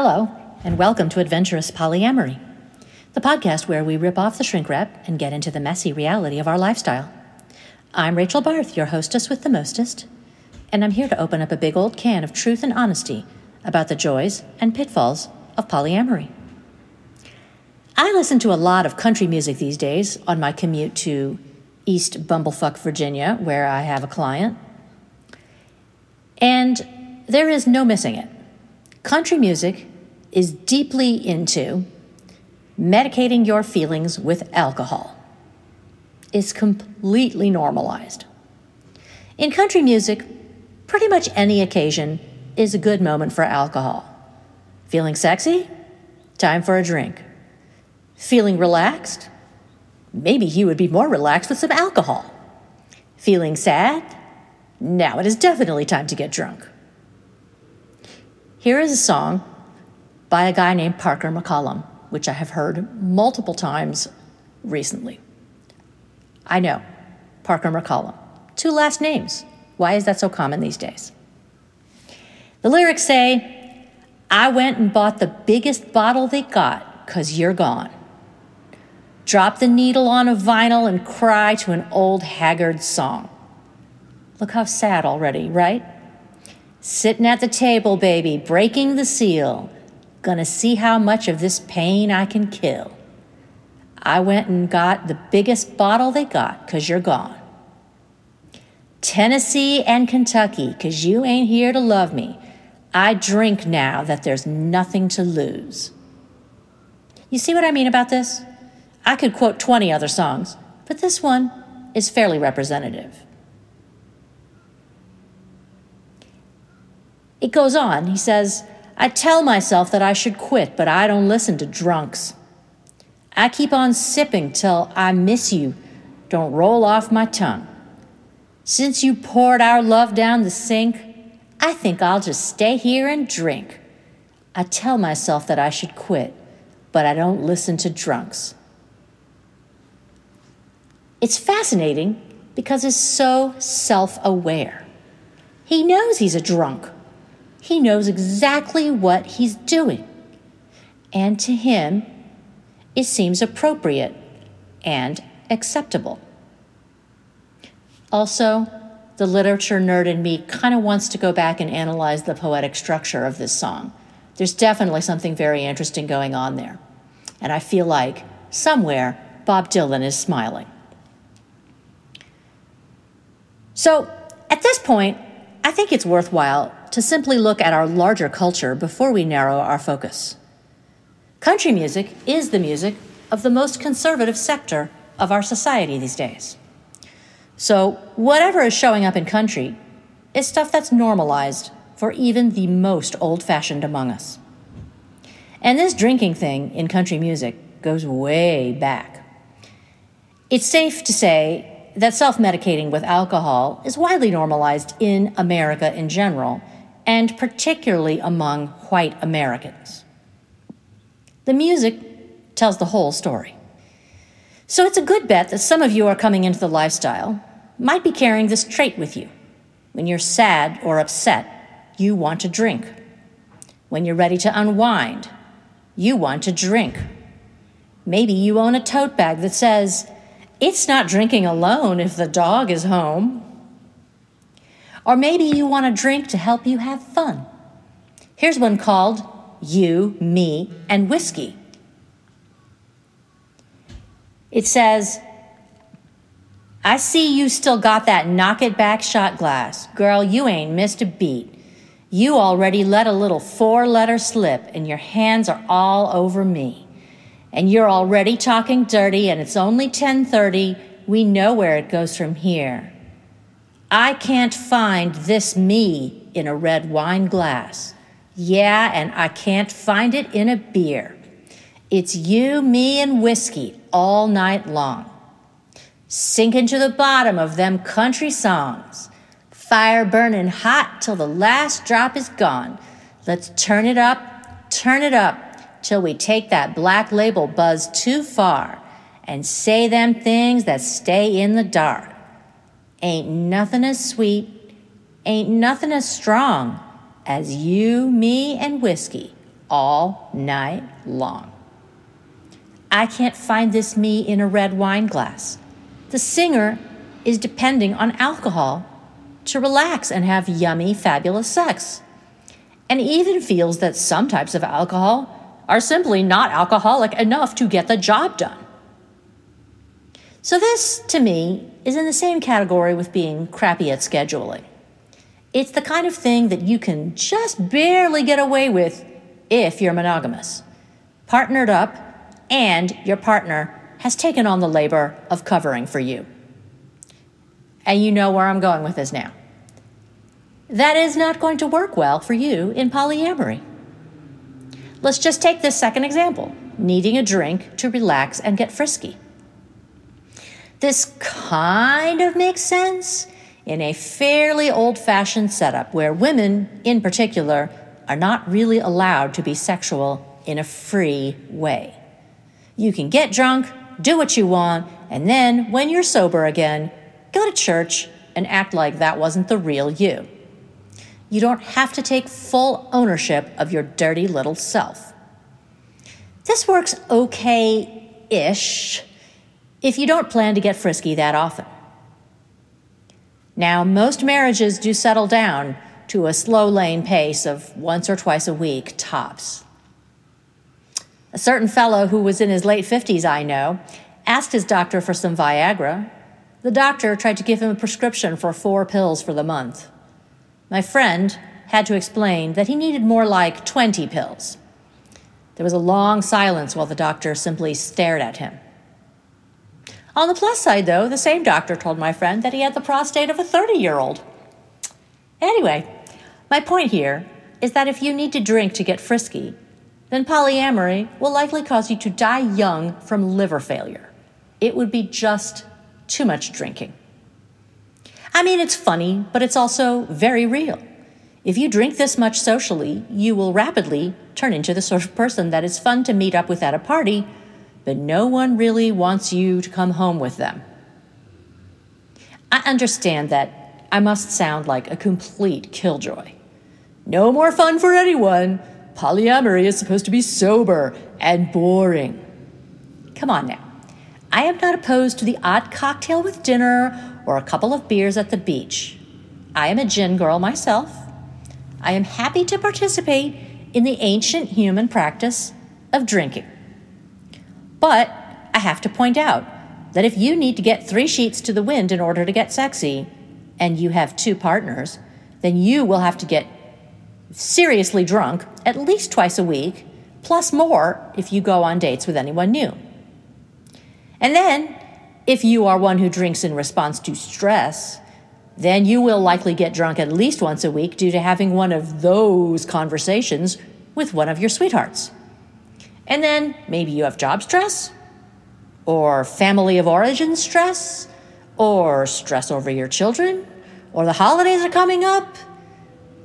Hello, and welcome to Adventurous Polyamory, the podcast where we rip off the shrink wrap and get into the messy reality of our lifestyle. I'm Rachel Barth, your hostess with the mostest, and I'm here to open up a big old can of truth and honesty about the joys and pitfalls of polyamory. I listen to a lot of country music these days on my commute to East Bumblefuck, Virginia, where I have a client. And there is no missing it. Country music is deeply into medicating your feelings with alcohol. It's completely normalized. In country music, pretty much any occasion is a good moment for alcohol. Feeling sexy? Time for a drink. Feeling relaxed? Maybe he would be more relaxed with some alcohol. Feeling sad? Now it is definitely time to get drunk. Here is a song by a guy named Parker McCollum, which I have heard multiple times recently. I know, Parker McCollum. Two last names. Why is that so common these days? The lyrics say, I went and bought the biggest bottle they got because you're gone. Drop the needle on a vinyl and cry to an old haggard song. Look how sad already, right? Sitting at the table, baby, breaking the seal. Gonna see how much of this pain I can kill. I went and got the biggest bottle they got, cause you're gone. Tennessee and Kentucky, cause you ain't here to love me. I drink now that there's nothing to lose. You see what I mean about this? I could quote 20 other songs, but this one is fairly representative. It goes on. He says, I tell myself that I should quit, but I don't listen to drunks. I keep on sipping till I miss you, don't roll off my tongue. Since you poured our love down the sink, I think I'll just stay here and drink. I tell myself that I should quit, but I don't listen to drunks. It's fascinating because he's so self aware. He knows he's a drunk. He knows exactly what he's doing. And to him, it seems appropriate and acceptable. Also, the literature nerd in me kind of wants to go back and analyze the poetic structure of this song. There's definitely something very interesting going on there. And I feel like somewhere Bob Dylan is smiling. So, at this point, I think it's worthwhile to simply look at our larger culture before we narrow our focus. Country music is the music of the most conservative sector of our society these days. So, whatever is showing up in country is stuff that's normalized for even the most old fashioned among us. And this drinking thing in country music goes way back. It's safe to say that self medicating with alcohol is widely normalized in America in general, and particularly among white Americans. The music tells the whole story. So it's a good bet that some of you are coming into the lifestyle might be carrying this trait with you. When you're sad or upset, you want to drink. When you're ready to unwind, you want to drink. Maybe you own a tote bag that says, it's not drinking alone if the dog is home. Or maybe you want a drink to help you have fun. Here's one called You, Me, and Whiskey. It says, I see you still got that knock it back shot glass. Girl, you ain't missed a beat. You already let a little four letter slip, and your hands are all over me and you're already talking dirty and it's only 1030 we know where it goes from here. I can't find this me in a red wine glass. Yeah and i can't find it in a beer. It's you me and whiskey all night long. Sinking to the bottom of them country songs. Fire burning hot till the last drop is gone. Let's turn it up turn it up till we take that black label buzz too far and say them things that stay in the dark. Ain't nothing as sweet, ain't nothing as strong as you, me, and whiskey all night long. I can't find this me in a red wine glass. The singer is depending on alcohol to relax and have yummy, fabulous sex, and even feels that some types of alcohol are simply not alcoholic enough to get the job done. So, this, to me, is in the same category with being crappy at scheduling. It's the kind of thing that you can just barely get away with if you're monogamous, partnered up, and your partner has taken on the labor of covering for you. And you know where I'm going with this now. That is not going to work well for you in polyamory. Let's just take this second example needing a drink to relax and get frisky. This kind of makes sense in a fairly old fashioned setup where women, in particular, are not really allowed to be sexual in a free way. You can get drunk, do what you want, and then, when you're sober again, go to church and act like that wasn't the real you. You don't have to take full ownership of your dirty little self. This works okay ish if you don't plan to get frisky that often. Now, most marriages do settle down to a slow lane pace of once or twice a week, tops. A certain fellow who was in his late 50s, I know, asked his doctor for some Viagra. The doctor tried to give him a prescription for four pills for the month. My friend had to explain that he needed more like 20 pills. There was a long silence while the doctor simply stared at him. On the plus side, though, the same doctor told my friend that he had the prostate of a 30 year old. Anyway, my point here is that if you need to drink to get frisky, then polyamory will likely cause you to die young from liver failure. It would be just too much drinking. I mean, it's funny, but it's also very real. If you drink this much socially, you will rapidly turn into the sort of person that is fun to meet up with at a party but no one really wants you to come home with them. I understand that I must sound like a complete killjoy. No more fun for anyone. Polyamory is supposed to be sober and boring. Come on now. I am not opposed to the odd cocktail with dinner or a couple of beers at the beach. I am a gin girl myself. I am happy to participate in the ancient human practice of drinking. But I have to point out that if you need to get three sheets to the wind in order to get sexy, and you have two partners, then you will have to get seriously drunk at least twice a week, plus more if you go on dates with anyone new. And then, if you are one who drinks in response to stress, then you will likely get drunk at least once a week due to having one of those conversations with one of your sweethearts. And then maybe you have job stress, or family of origin stress, or stress over your children, or the holidays are coming up.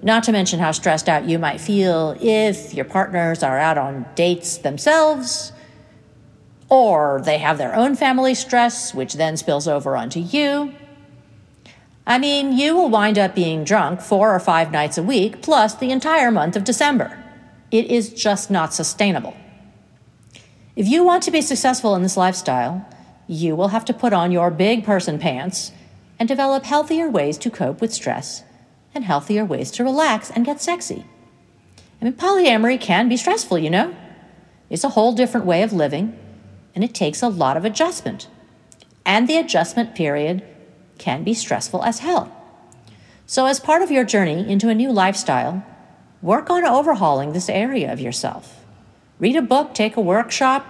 Not to mention how stressed out you might feel if your partners are out on dates themselves, or they have their own family stress, which then spills over onto you. I mean, you will wind up being drunk four or five nights a week, plus the entire month of December. It is just not sustainable. If you want to be successful in this lifestyle, you will have to put on your big person pants and develop healthier ways to cope with stress and healthier ways to relax and get sexy. I mean, polyamory can be stressful, you know? It's a whole different way of living, and it takes a lot of adjustment. And the adjustment period can be stressful as hell. So, as part of your journey into a new lifestyle, work on overhauling this area of yourself. Read a book, take a workshop,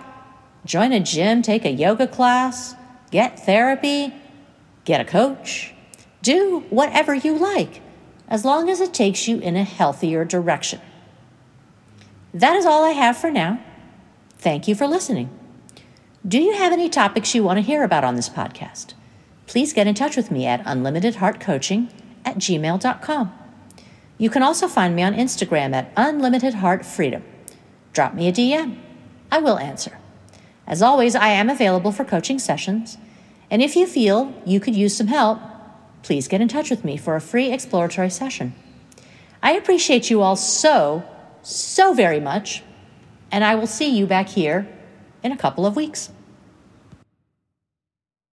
join a gym, take a yoga class, get therapy, get a coach. Do whatever you like, as long as it takes you in a healthier direction. That is all I have for now. Thank you for listening. Do you have any topics you want to hear about on this podcast? Please get in touch with me at unlimitedheartcoaching at gmail.com. You can also find me on Instagram at unlimitedheartfreedom drop me a DM. I will answer. As always, I am available for coaching sessions, and if you feel you could use some help, please get in touch with me for a free exploratory session. I appreciate you all so, so very much, and I will see you back here in a couple of weeks.